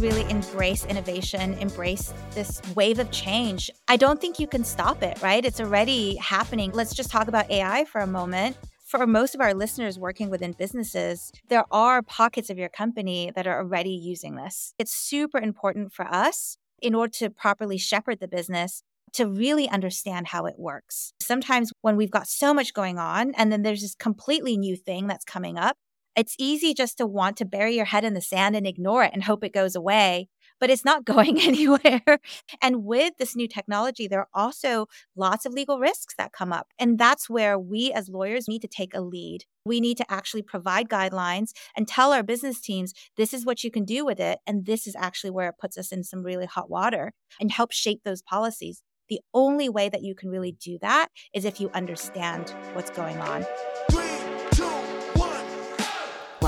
really embrace innovation, embrace this wave of change. I don't think you can stop it, right? It's already happening. Let's just talk about AI for a moment. For most of our listeners working within businesses, there are pockets of your company that are already using this. It's super important for us in order to properly shepherd the business to really understand how it works. Sometimes when we've got so much going on and then there's this completely new thing that's coming up, it's easy just to want to bury your head in the sand and ignore it and hope it goes away, but it's not going anywhere. and with this new technology, there are also lots of legal risks that come up. And that's where we as lawyers need to take a lead. We need to actually provide guidelines and tell our business teams this is what you can do with it. And this is actually where it puts us in some really hot water and help shape those policies. The only way that you can really do that is if you understand what's going on.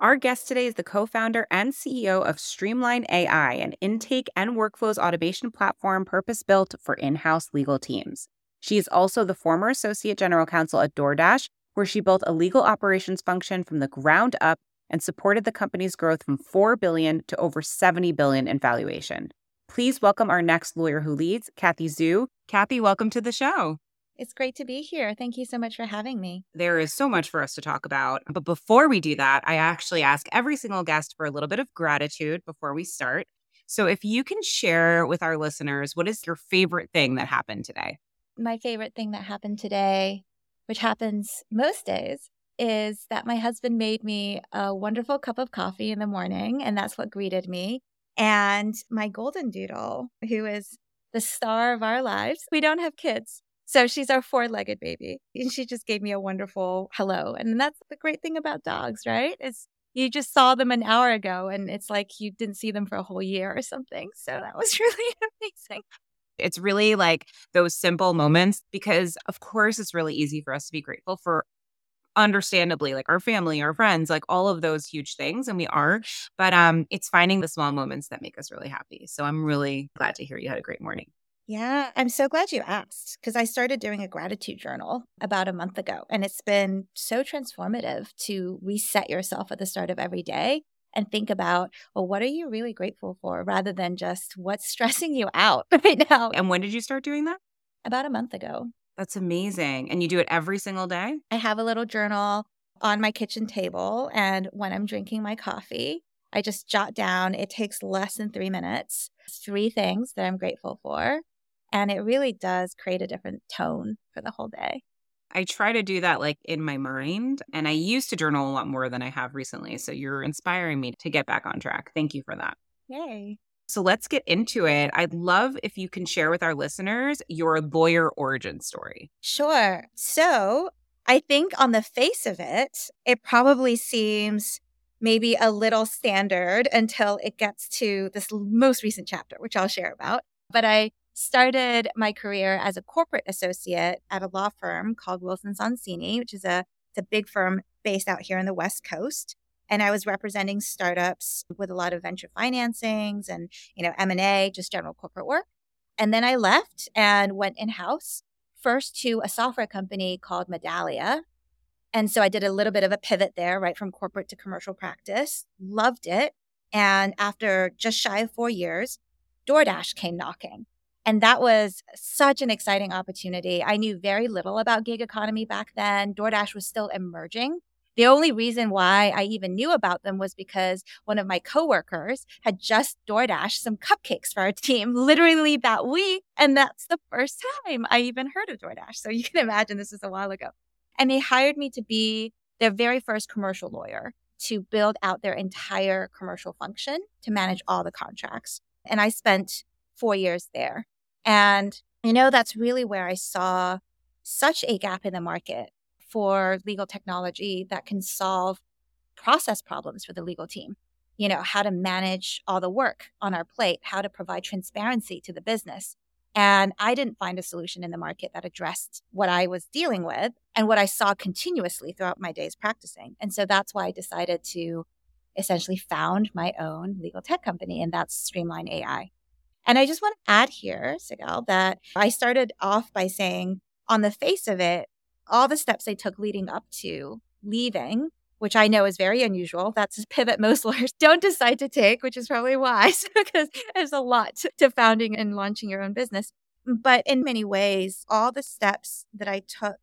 Our guest today is the co founder and CEO of Streamline AI, an intake and workflows automation platform purpose built for in house legal teams. She is also the former associate general counsel at DoorDash, where she built a legal operations function from the ground up and supported the company's growth from 4 billion to over 70 billion in valuation. Please welcome our next lawyer who leads, Kathy Zhu. Kathy, welcome to the show. It's great to be here. Thank you so much for having me. There is so much for us to talk about. But before we do that, I actually ask every single guest for a little bit of gratitude before we start. So if you can share with our listeners, what is your favorite thing that happened today? My favorite thing that happened today, which happens most days, is that my husband made me a wonderful cup of coffee in the morning, and that's what greeted me. And my golden doodle, who is the star of our lives, we don't have kids, so she's our four legged baby. And she just gave me a wonderful hello. And that's the great thing about dogs, right? Is you just saw them an hour ago and it's like you didn't see them for a whole year or something. So that was really amazing. It's really like those simple moments because, of course, it's really easy for us to be grateful for understandably like our family our friends like all of those huge things and we are but um it's finding the small moments that make us really happy so i'm really glad to hear you had a great morning yeah, I'm so glad you asked because I started doing a gratitude journal about a month ago, and it's been so transformative to reset yourself at the start of every day and think about, well, what are you really grateful for rather than just what's stressing you out right now. And when did you start doing that? About a month ago. That's amazing. And you do it every single day? I have a little journal on my kitchen table, and when I'm drinking my coffee, I just jot down, it takes less than three minutes, three things that I'm grateful for and it really does create a different tone for the whole day. I try to do that like in my mind. And I used to journal a lot more than I have recently. So you're inspiring me to get back on track. Thank you for that. Yay. So let's get into it. I'd love if you can share with our listeners your lawyer origin story. Sure. So I think on the face of it, it probably seems maybe a little standard until it gets to this most recent chapter, which I'll share about. But I started my career as a corporate associate at a law firm called Wilson Sonsini, which is a, it's a big firm based out here on the West Coast. And I was representing startups with a lot of venture financings and, you know, M&A, just general corporate work. And then I left and went in-house first to a software company called Medallia. And so I did a little bit of a pivot there, right from corporate to commercial practice. Loved it. And after just shy of four years, DoorDash came knocking. And that was such an exciting opportunity. I knew very little about gig economy back then. DoorDash was still emerging. The only reason why I even knew about them was because one of my coworkers had just DoorDash some cupcakes for our team literally that week. And that's the first time I even heard of DoorDash. So you can imagine this was a while ago. And they hired me to be their very first commercial lawyer to build out their entire commercial function to manage all the contracts. And I spent four years there. And you know, that's really where I saw such a gap in the market for legal technology that can solve process problems for the legal team. You know, how to manage all the work on our plate, how to provide transparency to the business. And I didn't find a solution in the market that addressed what I was dealing with and what I saw continuously throughout my days practicing. And so that's why I decided to essentially found my own legal tech company, and that's Streamline AI. And I just want to add here, Sigalle, that I started off by saying, on the face of it, all the steps I took leading up to leaving, which I know is very unusual. That's a pivot most lawyers don't decide to take, which is probably wise because there's a lot to founding and launching your own business. But in many ways, all the steps that I took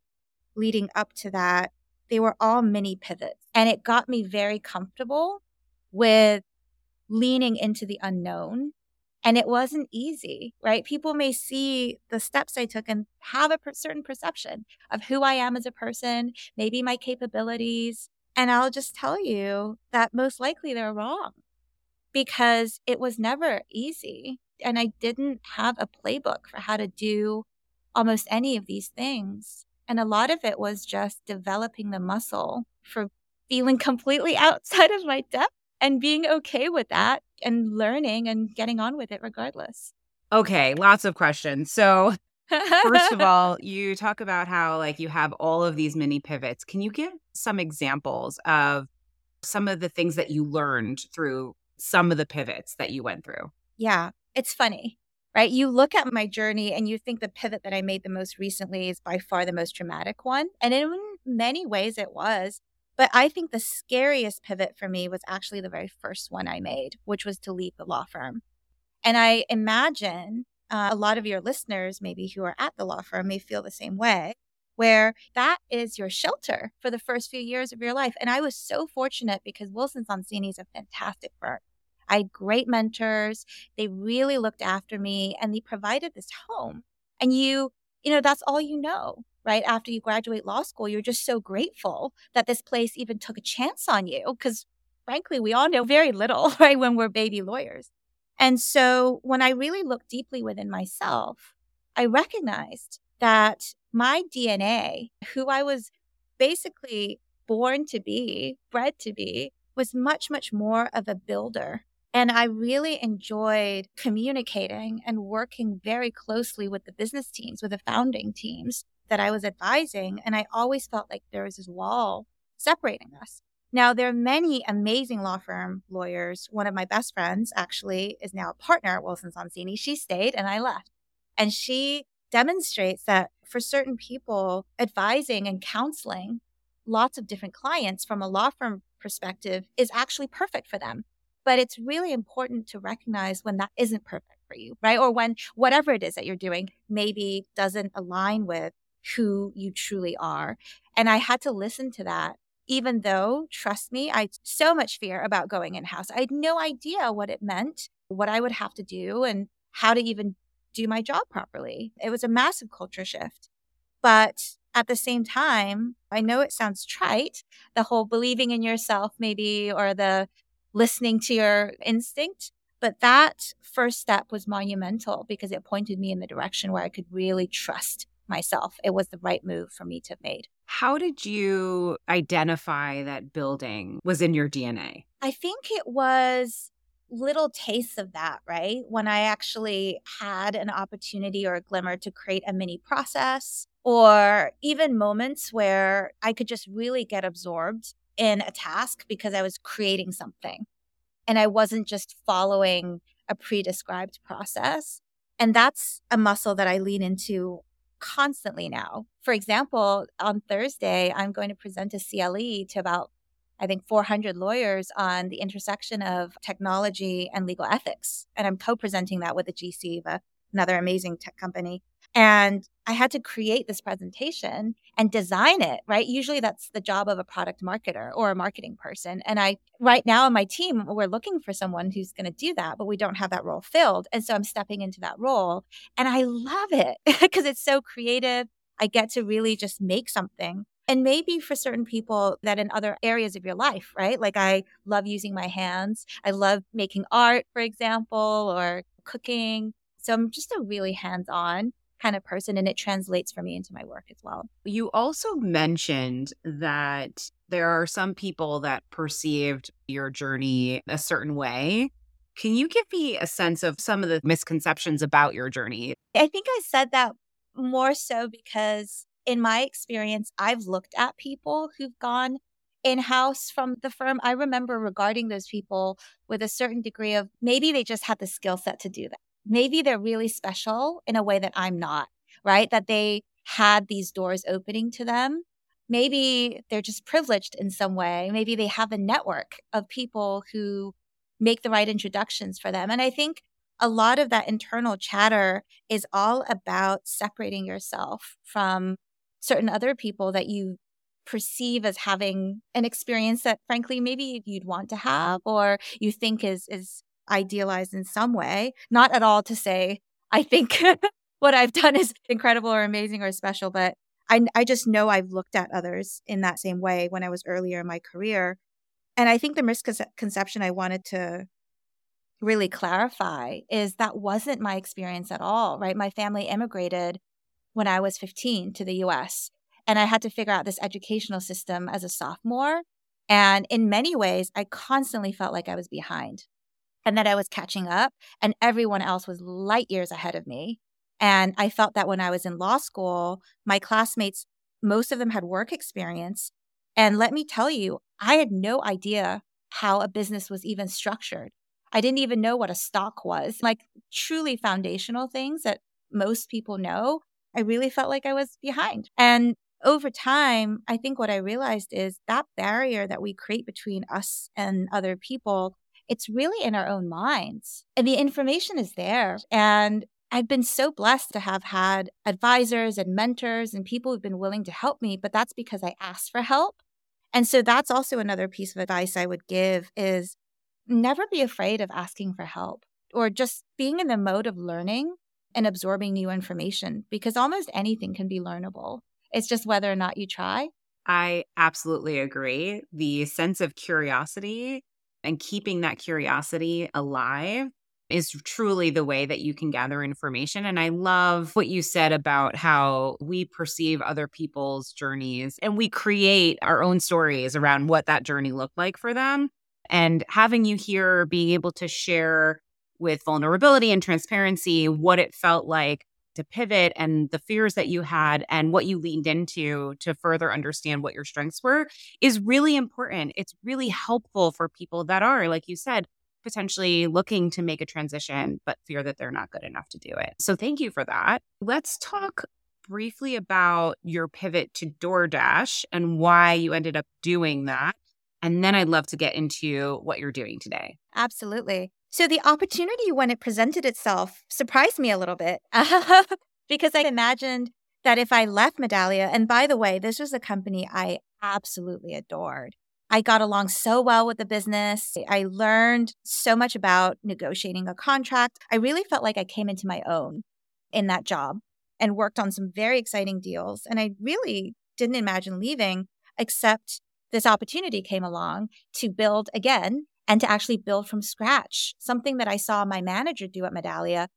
leading up to that, they were all mini pivots. And it got me very comfortable with leaning into the unknown. And it wasn't easy, right? People may see the steps I took and have a certain perception of who I am as a person, maybe my capabilities. And I'll just tell you that most likely they're wrong because it was never easy. And I didn't have a playbook for how to do almost any of these things. And a lot of it was just developing the muscle for feeling completely outside of my depth and being okay with that and learning and getting on with it regardless. Okay, lots of questions. So, first of all, you talk about how like you have all of these mini pivots. Can you give some examples of some of the things that you learned through some of the pivots that you went through? Yeah, it's funny. Right? You look at my journey and you think the pivot that I made the most recently is by far the most dramatic one. And in many ways it was. But I think the scariest pivot for me was actually the very first one I made, which was to leave the law firm. And I imagine uh, a lot of your listeners, maybe who are at the law firm, may feel the same way, where that is your shelter for the first few years of your life. And I was so fortunate because Wilson Sonsini is a fantastic firm. I had great mentors. They really looked after me and they provided this home. And you, you know, that's all you know right after you graduate law school, you're just so grateful that this place even took a chance on you because frankly, we all know very little, right, when we're baby lawyers. And so when I really looked deeply within myself, I recognized that my DNA, who I was basically born to be, bred to be, was much, much more of a builder. And I really enjoyed communicating and working very closely with the business teams, with the founding teams that I was advising. And I always felt like there was this wall separating us. Now, there are many amazing law firm lawyers. One of my best friends actually is now a partner at Wilson Sonsini. She stayed and I left. And she demonstrates that for certain people, advising and counseling lots of different clients from a law firm perspective is actually perfect for them. But it's really important to recognize when that isn't perfect for you, right? Or when whatever it is that you're doing maybe doesn't align with who you truly are. And I had to listen to that, even though, trust me, I had so much fear about going in house. I had no idea what it meant, what I would have to do, and how to even do my job properly. It was a massive culture shift. But at the same time, I know it sounds trite, the whole believing in yourself, maybe, or the listening to your instinct. But that first step was monumental because it pointed me in the direction where I could really trust myself. It was the right move for me to have made. How did you identify that building was in your DNA? I think it was little tastes of that, right? When I actually had an opportunity or a glimmer to create a mini process, or even moments where I could just really get absorbed in a task because I was creating something and I wasn't just following a pre described process. And that's a muscle that I lean into constantly now. For example, on Thursday, I'm going to present a CLE to about, I think, 400 lawyers on the intersection of technology and legal ethics. And I'm co presenting that with a GC, another amazing tech company. And I had to create this presentation and design it, right? Usually that's the job of a product marketer or a marketing person. And I, right now on my team, we're looking for someone who's going to do that, but we don't have that role filled. And so I'm stepping into that role and I love it because it's so creative. I get to really just make something. And maybe for certain people that in other areas of your life, right? Like I love using my hands. I love making art, for example, or cooking. So I'm just a really hands on kind of person and it translates for me into my work as well. You also mentioned that there are some people that perceived your journey a certain way Can you give me a sense of some of the misconceptions about your journey? I think I said that more so because in my experience, I've looked at people who've gone in house from the firm. I remember regarding those people with a certain degree of maybe they just had the skill set to do that. Maybe they're really special in a way that I'm not, right? That they had these doors opening to them. Maybe they're just privileged in some way. Maybe they have a network of people who make the right introductions for them. And I think a lot of that internal chatter is all about separating yourself from certain other people that you perceive as having an experience that frankly maybe you'd want to have or you think is is idealized in some way not at all to say i think what i've done is incredible or amazing or special but I, I just know i've looked at others in that same way when i was earlier in my career and I think the misconception I wanted to really clarify is that wasn't my experience at all, right? My family immigrated when I was 15 to the US, and I had to figure out this educational system as a sophomore. And in many ways, I constantly felt like I was behind and that I was catching up, and everyone else was light years ahead of me. And I felt that when I was in law school, my classmates, most of them had work experience. And let me tell you, I had no idea how a business was even structured. I didn't even know what a stock was, like truly foundational things that most people know. I really felt like I was behind. And over time, I think what I realized is that barrier that we create between us and other people, it's really in our own minds. And the information is there. And I've been so blessed to have had advisors and mentors and people who've been willing to help me, but that's because I asked for help and so that's also another piece of advice I would give is never be afraid of asking for help or just being in the mode of learning and absorbing new information because almost anything can be learnable. It's just whether or not you try. I absolutely agree. The sense of curiosity and keeping that curiosity alive is truly the way that you can gather information. And I love what you said about how we perceive other people's journeys and we create our own stories around what that journey looked like for them. And having you here, being able to share with vulnerability and transparency what it felt like to pivot and the fears that you had and what you leaned into to further understand what your strengths were is really important. It's really helpful for people that are, like you said, potentially looking to make a transition, but fear that they're not good enough to do it. So thank you for that. Let's talk briefly about your pivot to DoorDash and why you ended up doing that. And then I'd love to get into what you're doing today. Absolutely. So the opportunity when it presented itself surprised me a little bit because I imagined that if I left Medallia, and by the way, this was a company I absolutely adored. I got along so well with the business. I learned so much about negotiating a contract. I really felt like I came into my own in that job and worked on some very exciting deals. And I really didn't imagine leaving, except this opportunity came along to build again and to actually build from scratch, something that I saw my manager do at Medallia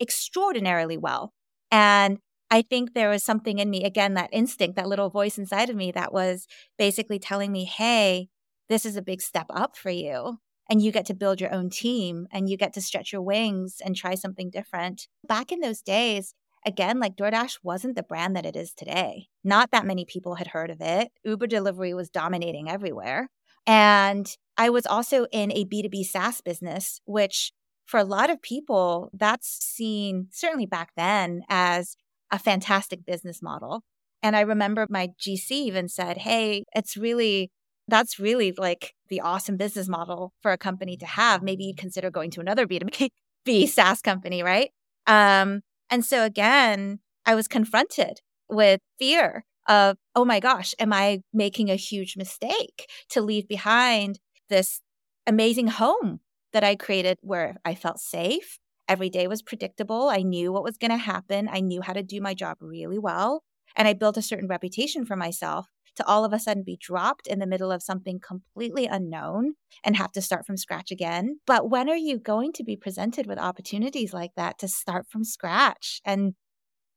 extraordinarily well. And I think there was something in me, again, that instinct, that little voice inside of me that was basically telling me, hey, this is a big step up for you. And you get to build your own team and you get to stretch your wings and try something different. Back in those days, again, like DoorDash wasn't the brand that it is today. Not that many people had heard of it. Uber delivery was dominating everywhere. And I was also in a B2B SaaS business, which for a lot of people, that's seen certainly back then as a fantastic business model. And I remember my GC even said, Hey, it's really, that's really like the awesome business model for a company to have. Maybe you'd consider going to another B2B SaaS company, right? Um, and so again, I was confronted with fear of, oh my gosh, am I making a huge mistake to leave behind this amazing home that I created where I felt safe, Every day was predictable. I knew what was going to happen. I knew how to do my job really well. And I built a certain reputation for myself to all of a sudden be dropped in the middle of something completely unknown and have to start from scratch again. But when are you going to be presented with opportunities like that to start from scratch? And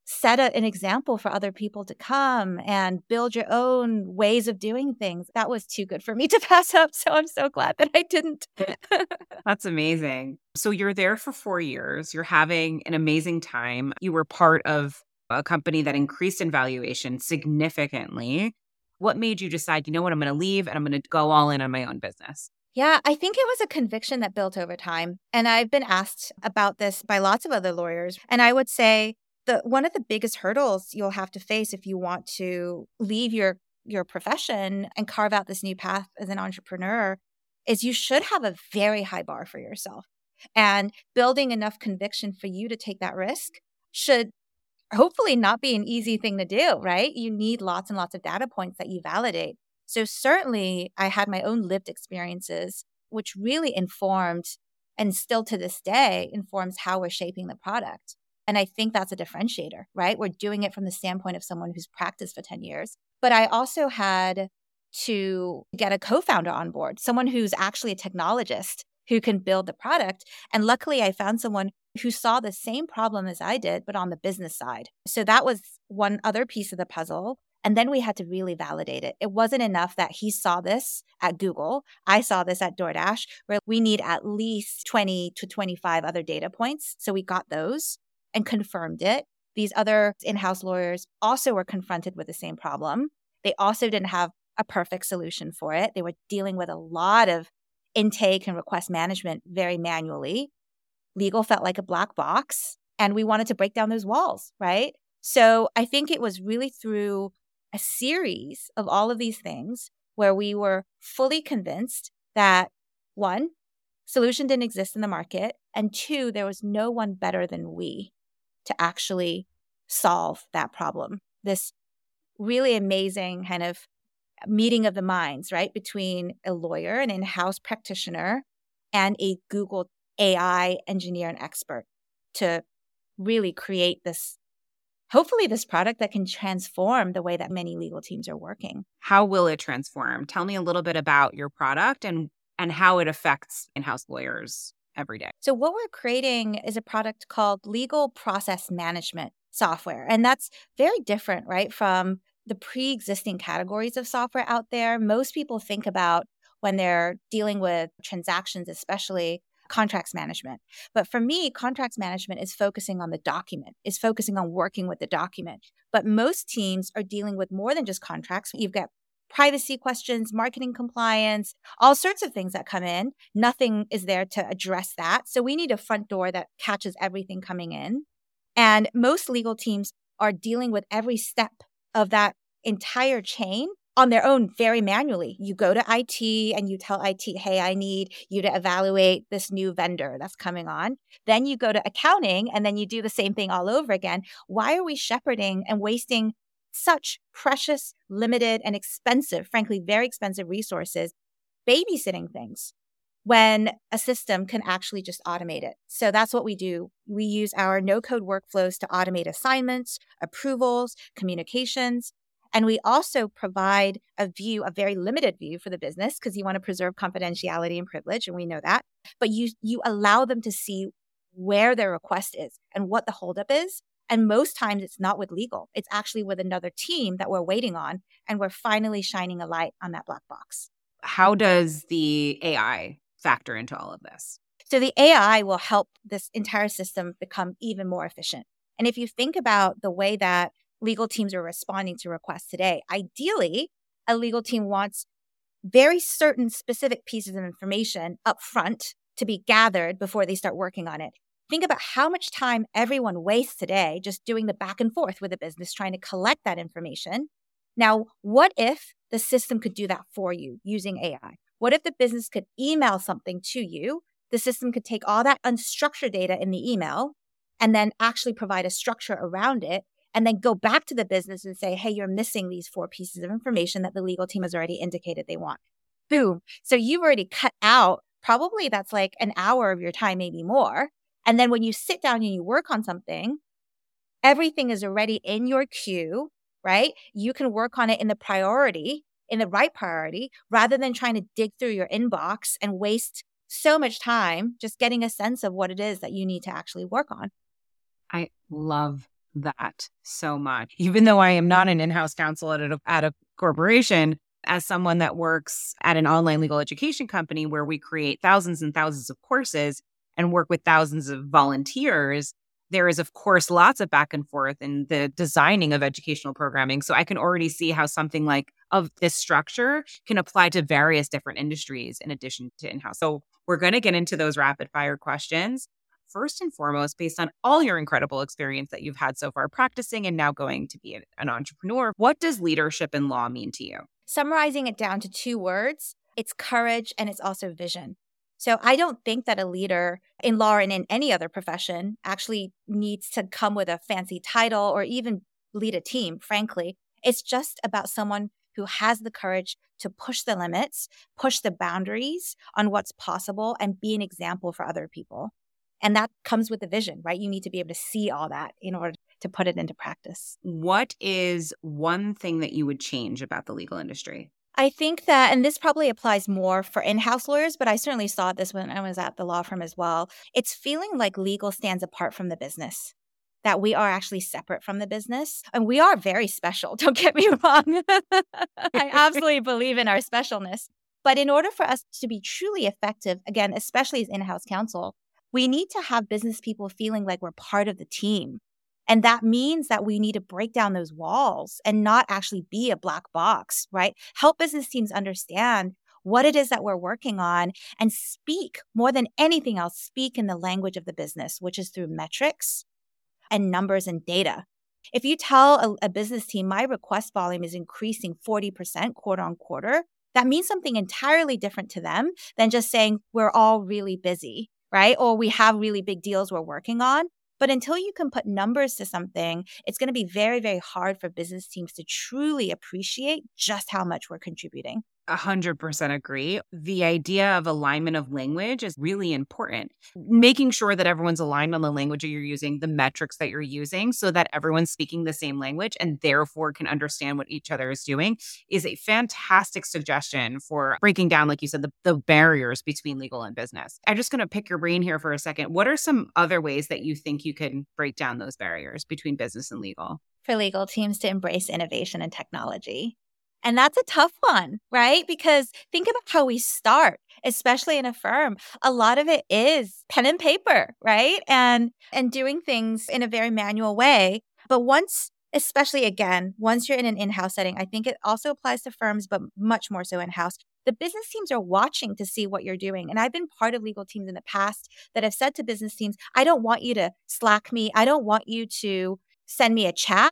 set a, an example for other people to come and build your own ways of doing things. That was too good for me to pass up. So I'm so glad that I didn't. That's amazing. So you're there for four years. You're having an amazing time. You were part of a company that increased in valuation significantly. What made you decide, you know what, I'm going to leave and I'm going to go all in on my own business? Yeah, I think it was a conviction that built over time. And I've been asked about this by lots of other lawyers. And I would say the one of the biggest hurdles you'll have to face if you want to leave your your profession and carve out this new path as an entrepreneur is you should have a very high bar for yourself. And building enough conviction for you to take that risk should hopefully not be an easy thing to do, right? You need lots and lots of data points that you validate. So, certainly, I had my own lived experiences, which really informed and still to this day informs how we're shaping the product. And I think that's a differentiator, right? We're doing it from the standpoint of someone who's practiced for 10 years. But I also had to get a co founder on board, someone who's actually a technologist who can build the product. And luckily, I found someone who saw the same problem as I did, but on the business side. So that was one other piece of the puzzle. And then we had to really validate it. It wasn't enough that he saw this at Google. I saw this at DoorDash, where we need at least 20 to 25 other data points. So we got those and confirmed it. These other in house lawyers also were confronted with the same problem. They also didn't have a perfect solution for it. They were dealing with a lot of intake and request management very manually. Legal felt like a black box, and we wanted to break down those walls, right? So I think it was really through a series of all of these things where we were fully convinced that one, solution didn't exist in the market, and two, there was no one better than we to actually solve that problem. This really amazing kind of meeting of the minds, right, between a lawyer, an in house practitioner, and a Google AI engineer and expert to really create this hopefully this product that can transform the way that many legal teams are working. How will it transform? Tell me a little bit about your product and and how it affects in-house lawyers every day. So, what we're creating is a product called Legal Process Management Software. And that's very different, right, from the pre existing categories of software out there. Most people think about when they're dealing with transactions, especially contracts management. But for me, contracts management is focusing on the document, is focusing on working with the document. But most teams are dealing with more than just contracts. You've got privacy questions, marketing compliance, all sorts of things that come in. Nothing is there to address that. So we need a front door that catches everything coming in. And most legal teams are dealing with every step of that entire chain on their own very manually. You go to IT and you tell IT, hey, I need you to evaluate this new vendor that's coming on. Then you go to accounting and then you do the same thing all over again. Why are we shepherding and wasting such precious, limited, and expensive, frankly, very expensive resources babysitting things when a system can actually just automate it. So that's what we do. We use our no code workflows to automate assignments, approvals, communications. And we also provide a view, a very limited view for the business because you want to preserve confidentiality and privilege, and we know that. But you you allow them to see where their request is and what the holdup is and most times it's not with legal, it's actually with another team that we're waiting on. And we're finally shining a light on that black box. How does the AI factor into all of this? So the AI will help this entire system become even more efficient. And if you think about the way that legal teams are responding to requests today, ideally, a legal team wants very certain specific pieces of information up front to be gathered before they start working on it. Think about how much time everyone wastes today just doing the back and forth with a business trying to collect that information. Now, what if the system could do that for you using AI? What if the business could email something to you? The system could take all that unstructured data in the email and then actually provide a structure around it and then go back to the business and say, hey, you're missing these four pieces of information that the legal team has already indicated they want. Boom. So you've already cut out probably that's like an hour of your time, maybe more. And then when you sit down and you work on something, everything is already in your queue, right? You can work on it in the priority, in the right priority, rather than trying to dig through your inbox and waste so much time just getting a sense of what it is that you need to actually work on. I love that so much. Even though I am not an in house counsel at a, at a corporation, as someone that works at an online legal education company where we create thousands and thousands of courses and work with thousands of volunteers, there is, of course, lots of back and forth in the designing of educational programming. So I can already see how something like of this structure can apply to various different industries in addition to in house. So we're going to get into those rapid fire questions. First and foremost, based on all your incredible experience that you've had so far practicing and now going to be an entrepreneur, what does leadership in law mean to you? Summarizing it down to two words, it's courage and it's also vision. So I don't think that a leader in law and in any other profession actually needs to come with a fancy title or even lead a team, frankly. It's just about someone who has the courage to push the limits, push the boundaries on what's possible, and be an example for other people. And that comes with the vision, right? You need to be able to see all that in order to put it into practice. What is one thing that you would change about the legal industry? I think that, and this probably applies more for in house lawyers, but I certainly saw this when I was at the law firm as well. It's feeling like legal stands apart from the business, that we are actually separate from the business. And we are very special, don't get me wrong. I absolutely believe in our specialness. But in order for us to be truly effective, again, especially as in house counsel, we need to have business people feeling like we're part of the team and that means that we need to break down those walls and not actually be a black box, right? Help business teams understand what it is that we're working on and speak more than anything else, speak in the language of the business, which is through metrics and numbers and data. If you tell a, a business team, my request volume is increasing 40% quarter on quarter, that means something entirely different to them than just saying we're all really busy, right? Or we have really big deals we're working on. But until you can put numbers to something, it's going to be very, very hard for business teams to truly appreciate just how much we're contributing. 100% agree. The idea of alignment of language is really important. Making sure that everyone's aligned on the language that you're using, the metrics that you're using, so that everyone's speaking the same language and therefore can understand what each other is doing is a fantastic suggestion for breaking down, like you said, the, the barriers between legal and business. I'm just going to pick your brain here for a second. What are some other ways that you think you can break down those barriers between business and legal? For legal teams to embrace innovation and technology. And that's a tough one, right? Because think about how we start, especially in a firm. A lot of it is pen and paper, right? And and doing things in a very manual way. But once especially again, once you're in an in-house setting, I think it also applies to firms but much more so in-house. The business teams are watching to see what you're doing. And I've been part of legal teams in the past that have said to business teams, I don't want you to slack me. I don't want you to send me a chat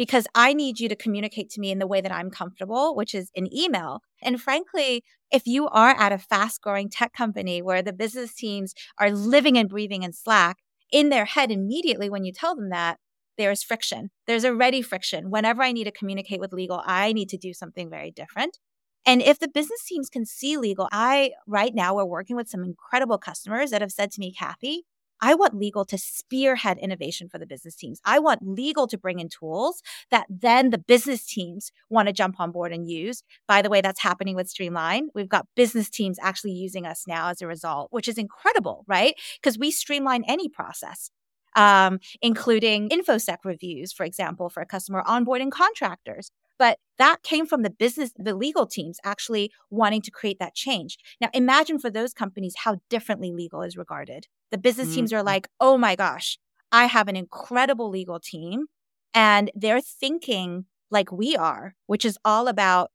because I need you to communicate to me in the way that I'm comfortable, which is in email. And frankly, if you are at a fast growing tech company where the business teams are living and breathing in Slack, in their head immediately when you tell them that, there's friction. There's already friction. Whenever I need to communicate with legal, I need to do something very different. And if the business teams can see legal, I right now we're working with some incredible customers that have said to me, Kathy, I want legal to spearhead innovation for the business teams. I want legal to bring in tools that then the business teams want to jump on board and use. By the way, that's happening with Streamline. We've got business teams actually using us now as a result, which is incredible, right? Because we streamline any process. Um, including infosec reviews, for example, for a customer onboarding contractors. But that came from the business, the legal teams actually wanting to create that change. Now, imagine for those companies how differently legal is regarded. The business mm-hmm. teams are like, oh my gosh, I have an incredible legal team and they're thinking like we are, which is all about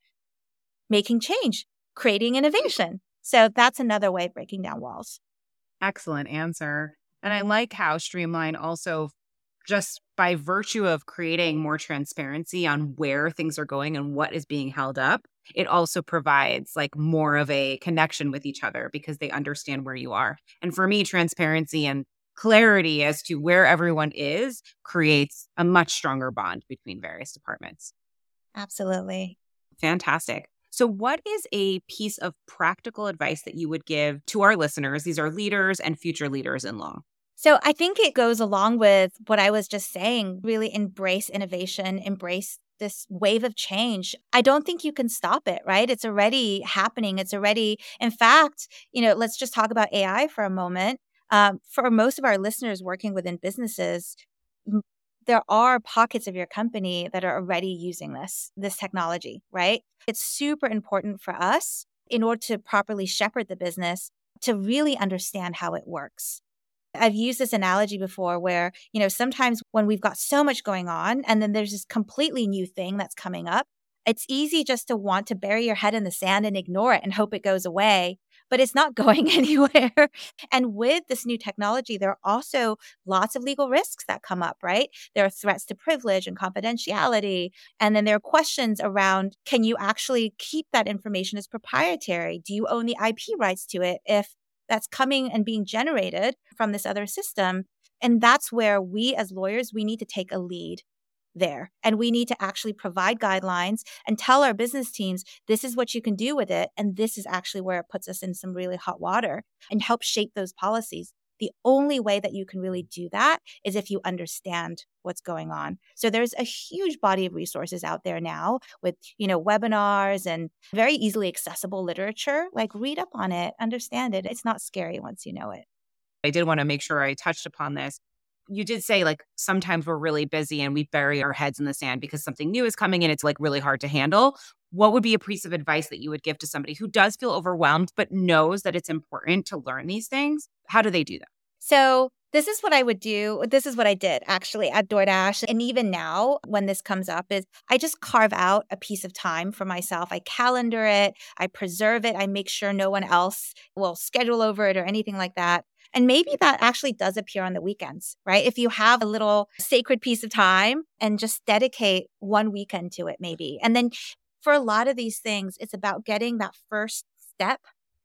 making change, creating innovation. So that's another way of breaking down walls. Excellent answer. And I like how Streamline also, just by virtue of creating more transparency on where things are going and what is being held up, it also provides like more of a connection with each other because they understand where you are. And for me, transparency and clarity as to where everyone is creates a much stronger bond between various departments. Absolutely. Fantastic. So, what is a piece of practical advice that you would give to our listeners? These are leaders and future leaders in law. So, I think it goes along with what I was just saying really embrace innovation, embrace this wave of change. I don't think you can stop it, right? It's already happening. It's already, in fact, you know, let's just talk about AI for a moment. Um, for most of our listeners working within businesses, there are pockets of your company that are already using this this technology, right? It's super important for us in order to properly shepherd the business to really understand how it works. I've used this analogy before where, you know, sometimes when we've got so much going on and then there's this completely new thing that's coming up, it's easy just to want to bury your head in the sand and ignore it and hope it goes away but it's not going anywhere. and with this new technology, there are also lots of legal risks that come up, right? There are threats to privilege and confidentiality. And then there are questions around can you actually keep that information as proprietary? Do you own the IP rights to it if that's coming and being generated from this other system? And that's where we as lawyers, we need to take a lead there. And we need to actually provide guidelines and tell our business teams this is what you can do with it. And this is actually where it puts us in some really hot water and help shape those policies. The only way that you can really do that is if you understand what's going on. So there's a huge body of resources out there now with, you know, webinars and very easily accessible literature. Like read up on it, understand it. It's not scary once you know it. I did want to make sure I touched upon this you did say like sometimes we're really busy and we bury our heads in the sand because something new is coming and it's like really hard to handle. What would be a piece of advice that you would give to somebody who does feel overwhelmed but knows that it's important to learn these things? How do they do that? So, this is what I would do. This is what I did actually at DoorDash. And even now, when this comes up, is I just carve out a piece of time for myself. I calendar it, I preserve it, I make sure no one else will schedule over it or anything like that. And maybe that actually does appear on the weekends, right? If you have a little sacred piece of time and just dedicate one weekend to it, maybe. And then for a lot of these things, it's about getting that first step.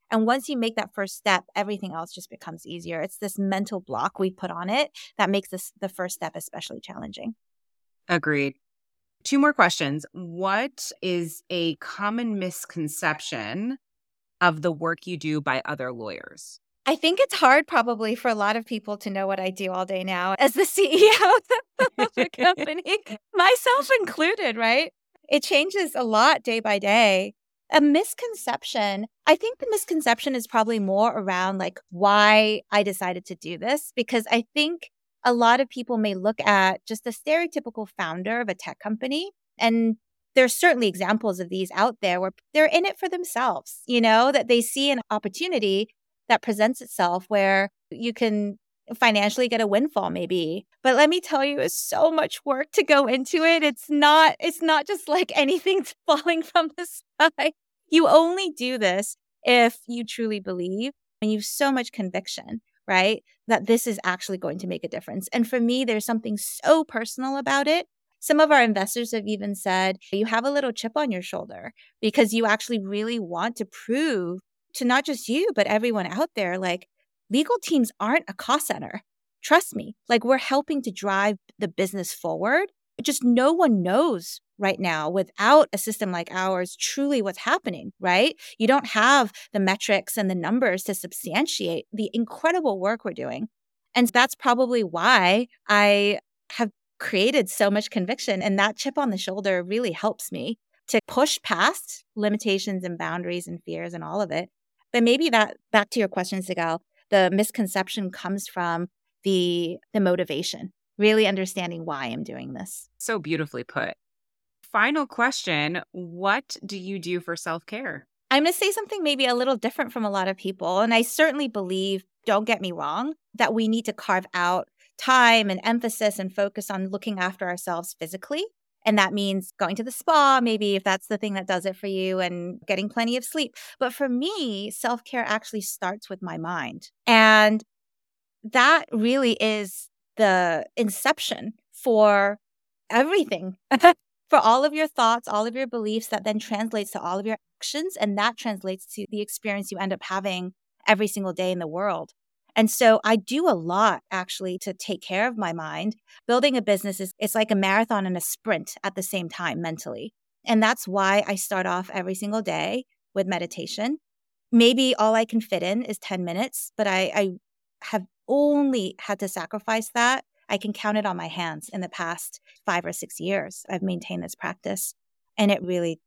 And once you make that first step, everything else just becomes easier. It's this mental block we put on it that makes this the first step especially challenging. Agreed. Two more questions. What is a common misconception of the work you do by other lawyers? I think it's hard probably for a lot of people to know what I do all day now as the CEO of the company, myself included, right? It changes a lot day by day. A misconception, I think the misconception is probably more around like why I decided to do this, because I think a lot of people may look at just the stereotypical founder of a tech company and there's certainly examples of these out there where they're in it for themselves, you know, that they see an opportunity that presents itself where you can financially get a windfall maybe. But let me tell you it's so much work to go into it. It's not it's not just like anything falling from the sky. You only do this if you truly believe and you have so much conviction right that this is actually going to make a difference. And for me there's something so personal about it. Some of our investors have even said you have a little chip on your shoulder because you actually really want to prove to not just you, but everyone out there, like legal teams aren't a cost center. Trust me, like we're helping to drive the business forward. Just no one knows right now without a system like ours truly what's happening, right? You don't have the metrics and the numbers to substantiate the incredible work we're doing. And that's probably why I have created so much conviction. And that chip on the shoulder really helps me to push past limitations and boundaries and fears and all of it but maybe that back to your question, Sigalle, the misconception comes from the the motivation, really understanding why I'm doing this. So beautifully put. Final question, what do you do for self-care? I'm going to say something maybe a little different from a lot of people, and I certainly believe, don't get me wrong, that we need to carve out time and emphasis and focus on looking after ourselves physically and that means going to the spa, maybe if that's the thing that does it for you, and getting plenty of sleep. But for me, self care actually starts with my mind. And that really is the inception for everything. for all of your thoughts, all of your beliefs, that then translates to all of your actions. And that translates to the experience you end up having every single day in the world. And so I do a lot actually to take care of my mind. Building a business is it's like a marathon and a sprint at the same time mentally. And that's why I start off every single day with meditation. Maybe all I can fit in is 10 minutes, but I, I have only had to sacrifice that. I can count it on my hands in the past five or six years. I've maintained this practice and it really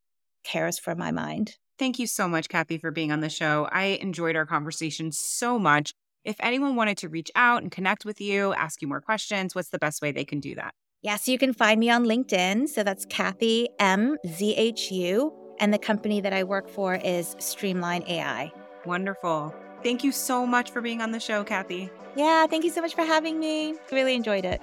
cares for my mind. Thank you so much, Kathy, for being on the show. I enjoyed our conversation so much. If anyone wanted to reach out and connect with you, ask you more questions, what's the best way they can do that? Yeah, so you can find me on LinkedIn. So that's Kathy M Z H U. And the company that I work for is Streamline AI. Wonderful. Thank you so much for being on the show, Kathy. Yeah, thank you so much for having me. Really enjoyed it.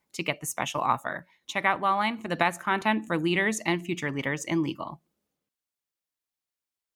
to get the special offer. Check out Lawline for the best content for leaders and future leaders in legal.